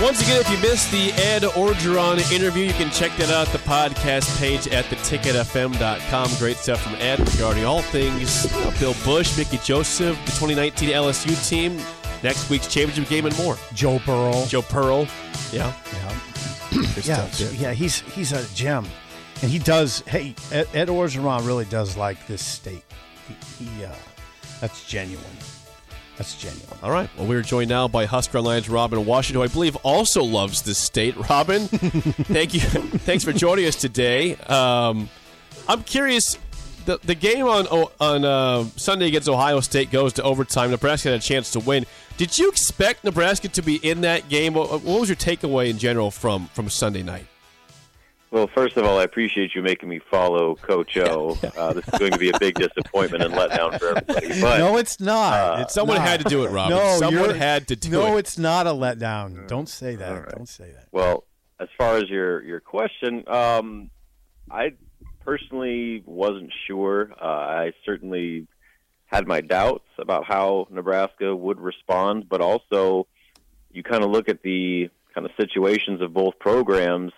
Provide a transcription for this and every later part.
Once again, if you missed the Ed Orgeron interview, you can check that out the podcast page at theticketfm.com. Great stuff from Ed regarding all things uh, Bill Busch, Mickey Joseph, the 2019 LSU team, next week's championship game, and more. Joe Burrow. Joe Pearl. Yeah. Yeah, yeah, yeah. yeah. He's he's a gem, and he does. Hey, Ed, Ed Orgeron really does like this state. He, he uh, that's genuine. That's genuine. All right. Well, we're joined now by Husker Online's Robin Washut, who I believe also loves this state. Robin, thank you. Thanks for joining us today. Um, I'm curious. The, the game on on uh, Sunday against Ohio State goes to overtime. Nebraska had a chance to win. Did you expect Nebraska to be in that game? What, what was your takeaway in general from from Sunday night? Well, first of all, I appreciate you making me follow Coach O. Uh, this is going to be a big disappointment and letdown for everybody. But no, it's not. it's someone not. had to do it, Robin. No, Someone had to do no, it. No, it's not a letdown. Don't say that. Don't say that. well, as far as your your question, um, I personally wasn't sure. Uh, I certainly had my doubts about how Nebraska would respond, but also you kind of look at the kind of situations of both programs.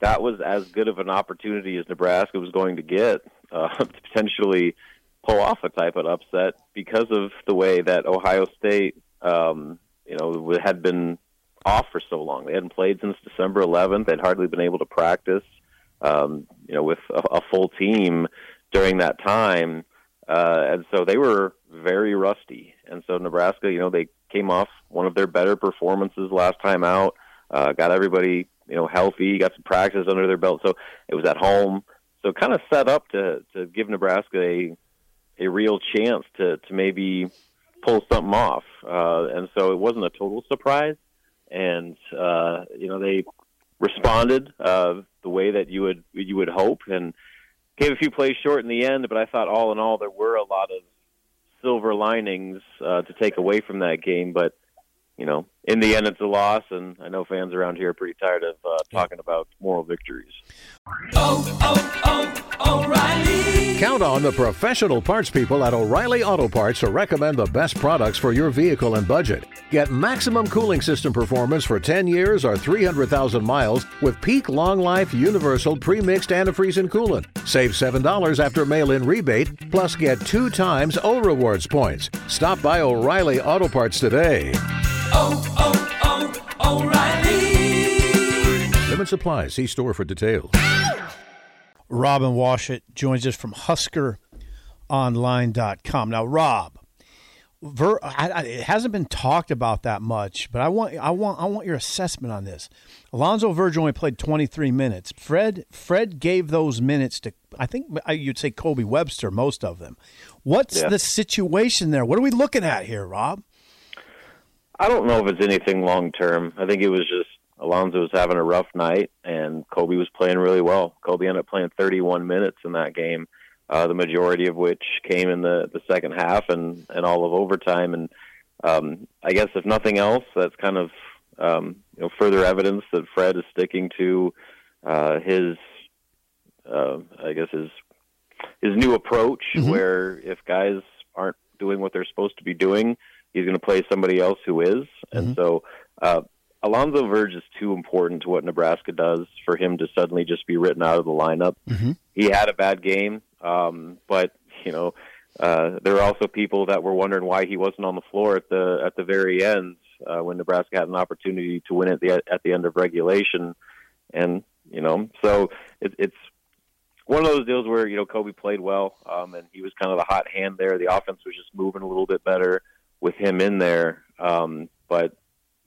That was as good of an opportunity as Nebraska was going to get uh, to potentially pull off a type of upset because of the way that Ohio State, um, you know, had been off for so long. They hadn't played since December 11th. They'd hardly been able to practice, um, you know, with a, a full team during that time, uh, and so they were very rusty. And so Nebraska, you know, they came off one of their better performances last time out. Uh, got everybody, you know, healthy. Got some practice under their belt. So it was at home. So kind of set up to to give Nebraska a a real chance to to maybe pull something off. Uh, and so it wasn't a total surprise. And uh, you know they responded uh, the way that you would you would hope, and gave a few plays short in the end. But I thought all in all there were a lot of silver linings uh, to take away from that game. But you know, in the end, it's a loss, and I know fans around here are pretty tired of uh, talking about moral victories. Count on the professional parts people at O'Reilly Auto Parts to recommend the best products for your vehicle and budget. Get maximum cooling system performance for 10 years or 300,000 miles with peak long life universal pre-mixed antifreeze and coolant. Save $7 after mail-in rebate, plus get two times O Rewards points. Stop by O'Reilly Auto Parts today. Oh, oh, oh, Limit supply. See store for details. Robin Washut joins us from HuskerOnline.com. Now, Rob, Ver, I, I, it hasn't been talked about that much, but I want I want I want your assessment on this. Alonzo Verge only played 23 minutes. Fred Fred gave those minutes to I think you'd say Kobe Webster, most of them. What's Yeah. the situation there? What are we looking at here, Rob? I don't know if it's anything long term. I think it was just Alonzo was having a rough night, and Kobe was playing really well. Kobe ended up playing 31 minutes in that game, uh, the majority of which came in the the second half and and all of overtime. And um, I guess if nothing else, that's kind of um, you know further evidence that Fred is sticking to uh, his, uh, I guess his his new approach, where if guys aren't doing what they're supposed to be doing, he's going to play somebody else who is. And so uh, Alonzo Verge is too important to what Nebraska does for him to suddenly just be written out of the lineup. He had a bad game, um, but you know uh, there are also people that were wondering why he wasn't on the floor at the at the very end uh, when Nebraska had an opportunity to win at the at the end of regulation, and you know so it, it's one of those deals where you know Kobe played well, um, and he was kind of the hot hand there. The offense was just moving a little bit better with him in there, um, but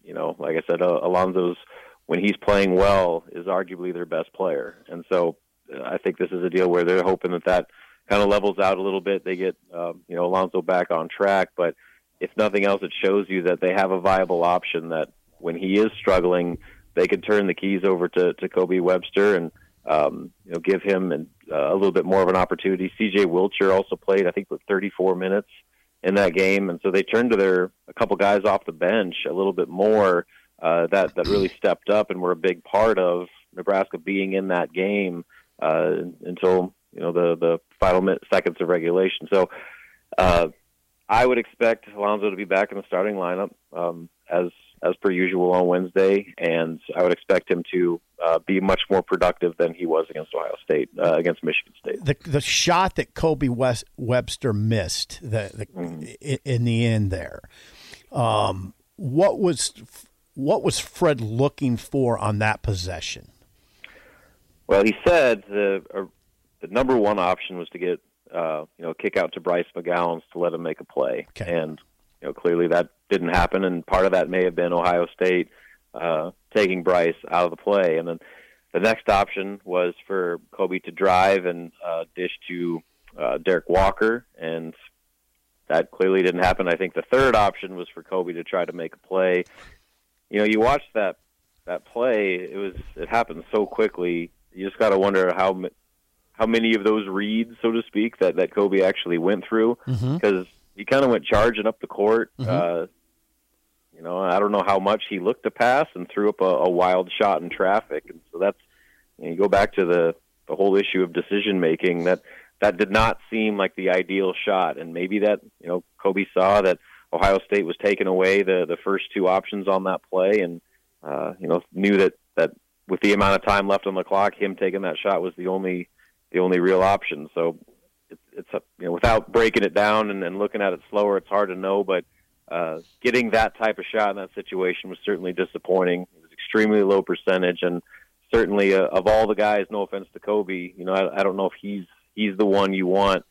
you know, like I said, uh, Alonzo's when he's playing well is arguably their best player, and so uh, I think this is a deal where they're hoping that that kind of levels out a little bit. They get um, you know Alonzo back on track, but if nothing else, it shows you that they have a viable option that when he is struggling, they can turn the keys over to, to Kobe Webster and um, you know give him an, uh, a little bit more of an opportunity. C.J. Wilcher also played, I think, with 34 minutes in that game, and so they turned to their a couple guys off the bench a little bit more uh, that that really stepped up and were a big part of Nebraska being in that game uh, until you know the the final minute, seconds of regulation. So uh, I would expect Alonzo to be back in the starting lineup um, as as per usual on Wednesday, and I would expect him to uh, be much more productive than he was against Ohio State, uh, against Michigan State. The the shot that Kobe West, Webster missed the, the mm. in the end there, um, what was what was Fred looking for on that possession? Well, he said the uh, the number one option was to get uh, you know kick out to Bryce McGowens to let him make a play, okay. and you know clearly that didn't happen, and part of that may have been Ohio State uh, taking Bryce out of the play, and then the next option was for Kobe to drive and uh, dish to uh, Derrick Walker, and that clearly didn't happen. I think the third option was for Kobe to try to make a play. You know, you watch that that play; it was it happened so quickly. You just got to wonder how how many of those reads, so to speak, that that Kobe actually went through because mm-hmm. He kind of went charging up the court. Mm-hmm. Uh, you know, I don't know how much he looked to pass and threw up a, a wild shot in traffic, and so that's you, know, you go back to the the whole issue of decision making that that did not seem like the ideal shot, and maybe that you know Kobe saw that Ohio State was taking away the the first two options on that play, and uh, you know knew that that with the amount of time left on the clock, him taking that shot was the only the only real option. So it's, a, you know without breaking it down and, and looking at it slower, it's hard to know. But uh, getting that type of shot in that situation was certainly disappointing. It was extremely low percentage, and certainly uh, of all the guys, no offense to Kobe, you know I, I don't know if he's he's the one you want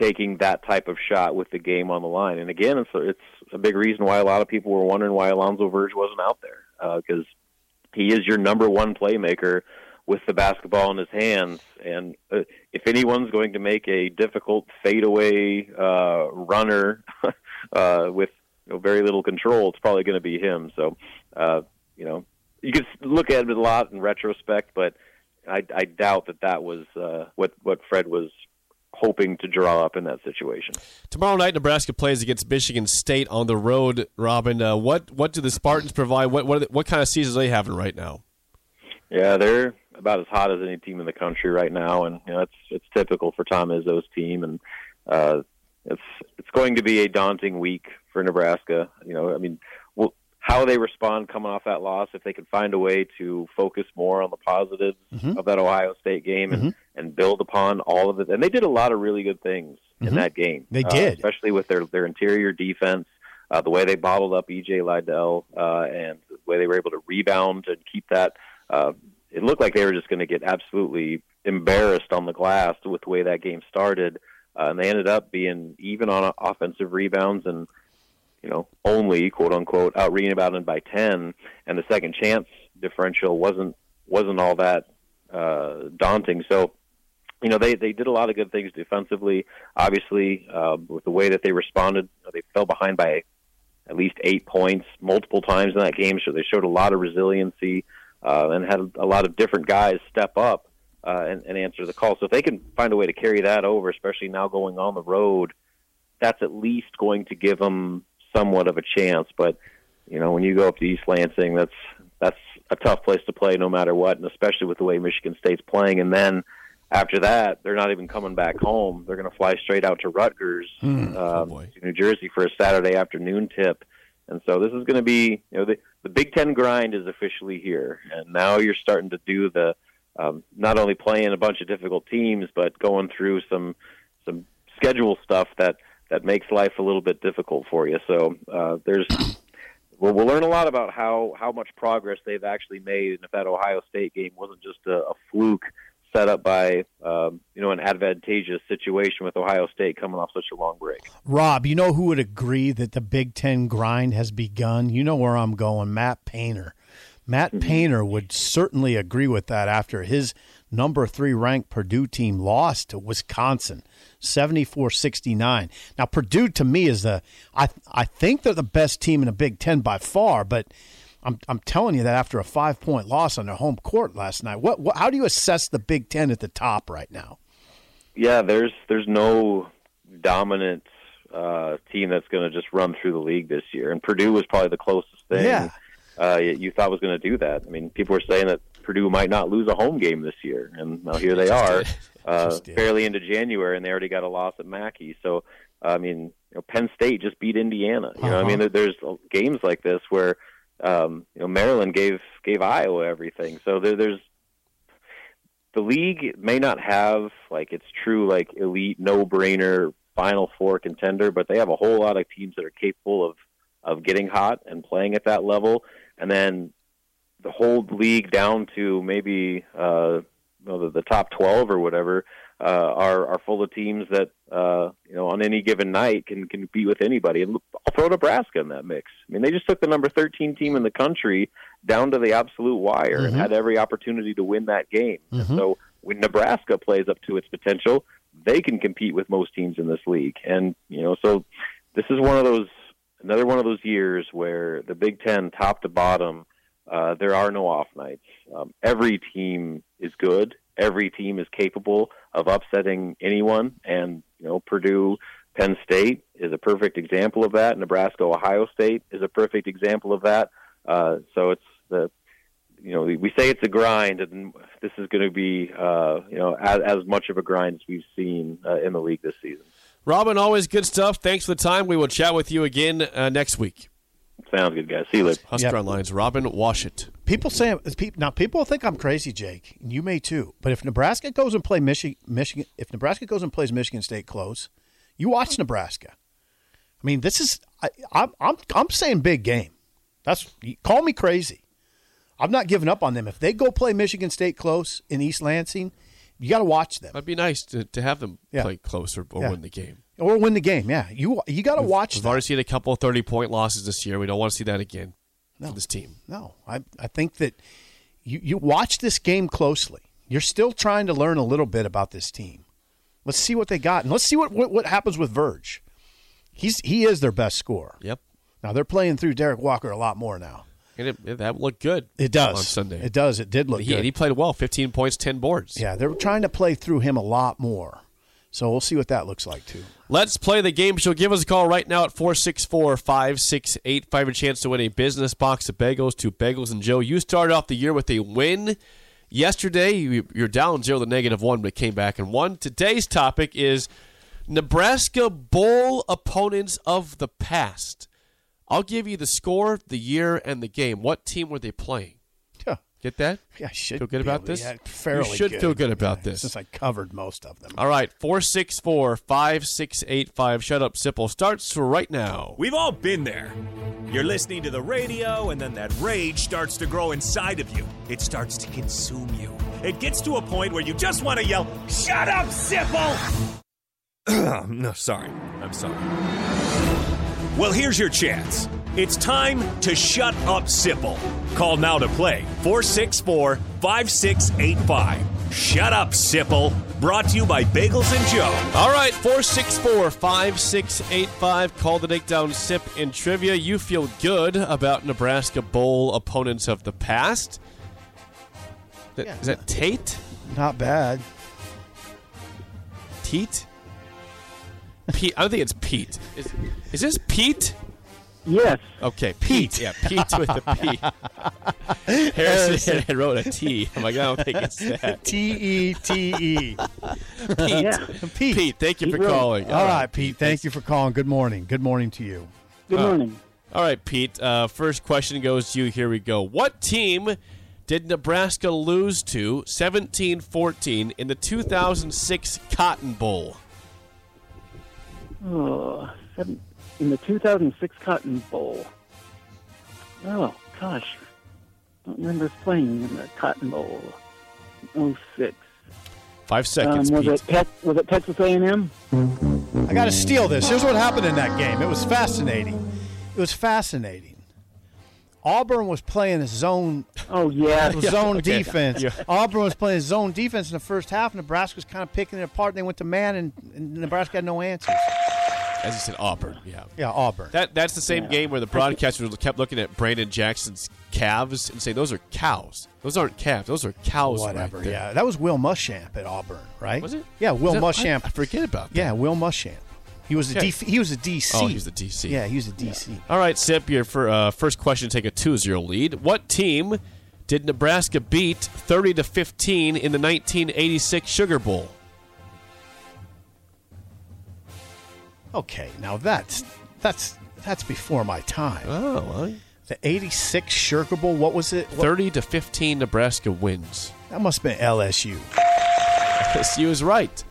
taking that type of shot with the game on the line. And again, it's a, it's a big reason why a lot of people were wondering why Alonzo Verge wasn't out there because uh, he is your number one playmaker with the basketball in his hands. And uh, if anyone's going to make a difficult fadeaway uh, runner uh, with you know, very little control, it's probably going to be him. So, uh, you know, you can look at it a lot in retrospect, but I, I doubt that that was uh, what what Fred was hoping to draw up in that situation. Tomorrow night, Nebraska plays against Michigan State on the road. Robin, uh, what what do the Spartans provide? What what, what kind of season are they having right now? Yeah, they're about as hot as any team in the country right now, and you know it's it's typical for Tom Izzo's team, and uh, it's it's going to be a daunting week for Nebraska. You know, I mean, well, how they respond coming off that loss, if they can find a way to focus more on the positives mm-hmm. of that Ohio State game and mm-hmm. and build upon all of it, and they did a lot of really good things mm-hmm. in that game. They uh, did, especially with their their interior defense. Uh, the way they bottled up EJ Liddell uh, and the way they were able to rebound and keep that uh, it looked like they were just going to get absolutely embarrassed on the glass with the way that game started, uh, and they ended up being even on offensive rebounds and you know only quote unquote out rebounded by ten, and the second chance differential wasn't wasn't all that uh, daunting. So you know they they did a lot of good things defensively. Obviously, uh, with the way that they responded, they fell behind by at least eight points multiple times in that game, so they showed a lot of resiliency and had a lot of different guys step up uh, and, and answer the call. So if they can find a way to carry that over, especially now going on the road, that's at least going to give them somewhat of a chance. But you know, when you go up to East Lansing, that's that's a tough place to play no matter what, and especially with the way Michigan State's playing. And then after that, they're not even coming back home. They're going to fly straight out to Rutgers, Hmm. um, Oh, to New Jersey for a Saturday afternoon tip. And so this is going to be, you know, the, the Big Ten grind is officially here, and now you're starting to do the um, not only playing a bunch of difficult teams, but going through some some schedule stuff that that makes life a little bit difficult for you. So uh, there's we'll, we'll learn a lot about how how much progress they've actually made, and if that Ohio State game wasn't just a, a fluke set up by um, you know an advantageous situation with Ohio State coming off such a long break. Rob, you know who would agree that the Big Ten grind has begun? You know where I'm going. Matt Painter. Matt Mm-hmm. Painter would certainly agree with that after his number three ranked Purdue team lost to Wisconsin, 74 69. Now, Purdue to me is the, I, I think they're the best team in the Big Ten by far, but I'm, I'm telling you that after a five point loss on their home court last night, what, what how do you assess the Big Ten at the top right now? Yeah, there's there's no dominant uh, team that's going to just run through the league this year, and Purdue was probably the closest thing Yeah. uh, you thought was going to do that. I mean, people were saying that Purdue might not lose a home game this year, and now here they are, uh, fairly into January, and they already got a loss at Mackey. So, I mean, you know, Penn State just beat Indiana. You know, I mean, Uh-huh. there, there's games like this where um, you know Maryland gave gave Iowa everything. So there, there's the league may not have like its true like elite no brainer Final Four contender, but they have a whole lot of teams that are capable of of getting hot and playing at that level, and then the whole league down to maybe uh, the, the top twelve or whatever uh, are are full of teams that uh, you know on any given night can can compete with anybody. And I'll throw Nebraska in that mix. I mean, they just took the number thirteen team in the country down to the absolute wire and had every opportunity to win that game. And so when Nebraska plays up to its potential, they can compete with most teams in this league. And you know, so this is one of those another one of those years where the Big Ten, top to bottom, uh, there are no off nights. Um, every team is good. Every team is capable of upsetting anyone, and you know Purdue, Penn State is a perfect example of that. Nebraska, Ohio State is a perfect example of that. Uh, so it's the you know we say it's a grind, and this is going to be uh, you know as, as much of a grind as we've seen uh, in the league this season. Robin, always good stuff. Thanks for the time. We will chat with you again uh, next week. Sounds good, guys. See you later. Husker Yep. Online's Robin Washut. People say now people think I'm crazy, Jake, and you may too. But if Nebraska goes and play Michigan, Michigan, if Nebraska goes and plays Michigan State close, you watch Nebraska. I mean, this is I, I'm I'm I'm saying big game. That's call me crazy. I'm not giving up on them. If they go play Michigan State close in East Lansing, you got to watch them That'd be nice to, to have them Yeah. play close or, or Yeah. win the game. Or win the game. Yeah, you you got to watch We've them. already seen a couple 30 point losses this year. We don't want to see that again No. for this team. No, I I think that you you watch this game closely. You're still trying to learn a little bit about this team. Let's see what they got, and let's see what what, what happens with Verge. He's he is their best scorer. Yep. Now they're playing through Derrick Walker a lot more now. And it, it- that looked good. It does on Sunday. It does. It did look he, good. he played well. 15 points, 10 boards. yeah, they're trying to play through him a lot more. So we'll see what that looks like too. Let's play the game show. Give us a call right now at 464 5685. A chance to win a business box of bagels to Bagels and Joe. You started off the year with a win. Yesterday, you- you're down zero to negative one, but came back and won. Today's topic is Nebraska Bowl opponents of the past. I'll give you the score, the year, and the game. What team were they playing? Yeah, Get that? yeah I should Feel good be about this? yeah, fairly You should good. feel good about this. since I covered most of them. All right, 464 5685. Shut up, Sipple. Starts right now. We've all been there. You're listening to the radio, and then that rage starts to grow inside of you. It starts to consume you. It gets to a point where you just want to yell, Shut up, Sipple! no, sorry. I'm sorry. Well, here's your chance. It's time to shut up, Sipple. Call now to play 464 5685. Shut up, Sipple. Brought to you by Bagels and Joe. All right, 464 5685. Call the Takedown Sip in trivia. You feel good about Nebraska Bowl opponents of the past. That- Yeah. Is that Tate? Not bad. Teat? Pete. I don't think it's Pete. Is, is this Pete? Yes. Okay, Pete. Yeah, Pete with a P. Harrison had wrote a T. I'm like, I don't think it's that. T E T E. Pete. Yeah. Pete. Pete, thank you for Pete Rose. calling. All right, Pete. Thank you for calling. Good morning. Good morning to you. Good morning. All right, Pete. Uh, first question goes to you. Here we go. What team did Nebraska lose to 17 14 in the 2006 Cotton Bowl? Oh, seven, in the 2006 Cotton Bowl. Oh, gosh. I don't remember playing in the Cotton Bowl. Oh six. Five Um, seconds, was Pete. it was it Texas A&M? I got to steal this. Here's what happened in that game. It was fascinating. It was fascinating. Auburn was playing a zone Oh yeah. zone okay. defense. Yeah. Auburn was playing zone defense in the first half. Nebraska was kind of picking it apart. They went to man, and, and Nebraska had no answers. As you said, Auburn. Yeah. Yeah, Auburn. That that's the same game where the broadcasters kept looking at Brandon Jackson's calves and saying those are cows. Those aren't calves. Those are cows. Whatever. right yeah, that was Will Muschamp at Auburn, right? Was it? Yeah, Will Was that- Muschamp. I, I forget about that. yeah, Will Muschamp. He was a Okay. D, he was a DC. Oh, he was the DC. Yeah, he was a DC. All right, Sip, your fir- uh, first question take a 2-0 lead. What team did Nebraska beat 30 to 15 in the 1986 Sugar Bowl? Okay, now that's that's that's before my time. Oh, well, The '86 Sugar Bowl. What was it? What- 30 to 15 Nebraska wins. that must have been LSU. SU is right.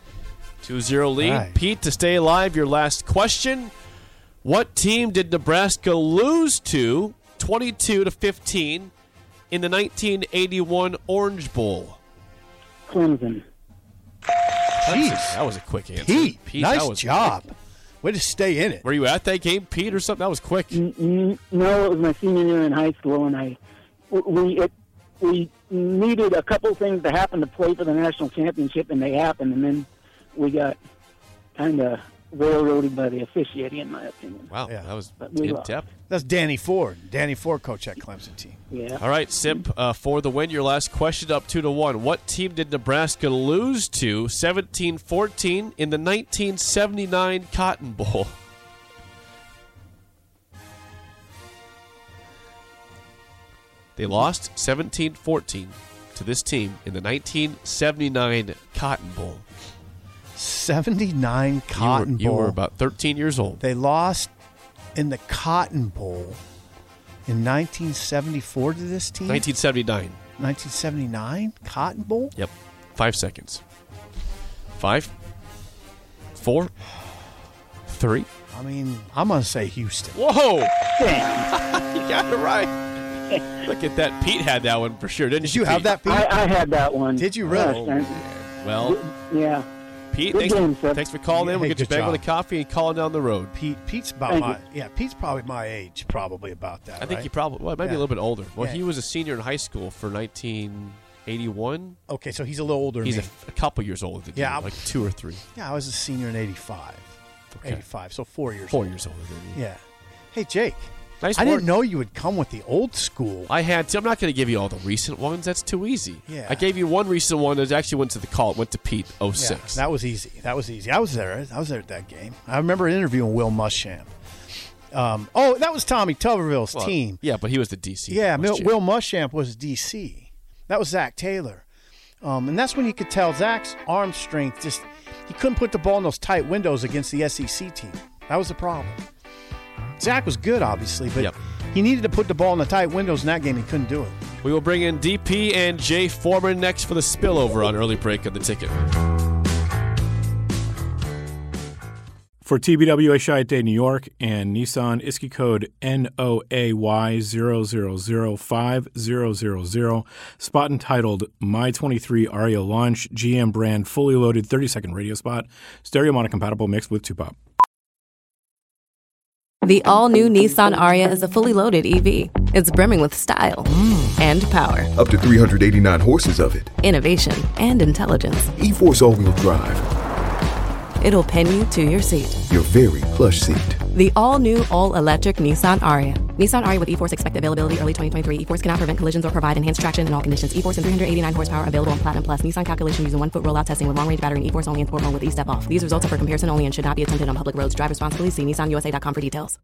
2-0 lead. Right. Pete, to stay alive, your last question. What team did Nebraska lose to 22 to 15 in the 1981 Orange Bowl? Clemson. Jeez, That was a quick answer. Pete, that nice was job. quick. Way to stay in it. Were you at that game, Pete, or something? That was quick. N- n- No, it was my senior year in high school, and I we it, we needed a couple things to happen to play for the national championship, and they happened, and then we got kind of railroaded by the officiating, in my opinion. Wow, Yeah. that was in lost. depth. That's Danny Ford. Danny Ford coach that Clemson team. Yeah. All right, Sip, uh, for the win, your last question up two to one. What team did Nebraska lose to 17 14 in the 1979 Cotton Bowl? They lost 17 14 to this team in the 1979 Cotton Bowl. 79 You were- Cotton you were about 13 years old. They lost in the Cotton Bowl in 1974 to this team. 1979. 1979 Cotton Bowl. Yep. Five seconds. Five, four, three. I mean, I'm gonna say Houston. Whoa! Damn. You got it right. Look at that. Pete had that one for sure, didn't Did you have Pete? that, Pete? I, I had that one. Did you really? Gosh, Well, yeah. Pete, Good thanks, game, for, thanks for calling in. We'll Hey, get you good back job. with a coffee and calling down the road. Pete, Pete's about Thank my you. yeah. Pete's probably my age, probably about that. I think right? he probably, well, maybe Yeah. a little bit older. Well, Yeah. he was a senior in high school for 1981. Okay, so he's a little older. He's a, than me. a couple years older than Yeah, you, I'm- like two or three. yeah. I was a senior in '85. Okay. '85, so four years. Four old. years older than you. Yeah. Hey, Jake. Nice I work. didn't know you would come with the old school. I had to. I'm not going to give you all the recent ones. That's too easy. Yeah. I gave you one recent one that actually went to the call. It went to Pete. Yeah, 06. that was easy. That was easy. I was there. I was there at that game. I remember interviewing Will Muschamp. Um, oh, that was Tommy Tuberville's Well, team. Yeah, but he was the DC. Yeah, was Will Muschamp was DC. That was Zac Taylor. Um, and that's when you could tell Zac's arm strength just he couldn't put the ball in those tight windows against the SEC team. That was the problem. Zac was good, obviously, but Yep. he needed to put the ball in the tight windows in that game. He couldn't do it. We will bring in DP and Jay Foreman next for the spillover on early break of the ticket. For TBWA Chiat Day New York and Nissan ISCI code NOAY000500, spot entitled My 23 Ariya Launch GM brand fully loaded 30 second radio spot, stereo mono compatible mixed with 2 pop. The all new Nissan Ariya is a fully loaded EV. It's brimming with style and power, Up to 389 horses of it. innovation, and intelligence. E Force all wheel drive. It'll pin you to your seat. Your very plush seat. The all new, all electric Nissan Ariya. Nissan Ariya with E-Force expected availability early 2023. E-Force cannot prevent collisions or provide enhanced traction in all conditions. E-Force and 389 horsepower available on Platinum Plus. Nissan calculation using one foot rollout testing with long range battery and E-Force only in sport mode with E-Step off. These results are for comparison only and should not be attempted on public roads. Drive responsibly. See nissanusa.com for details.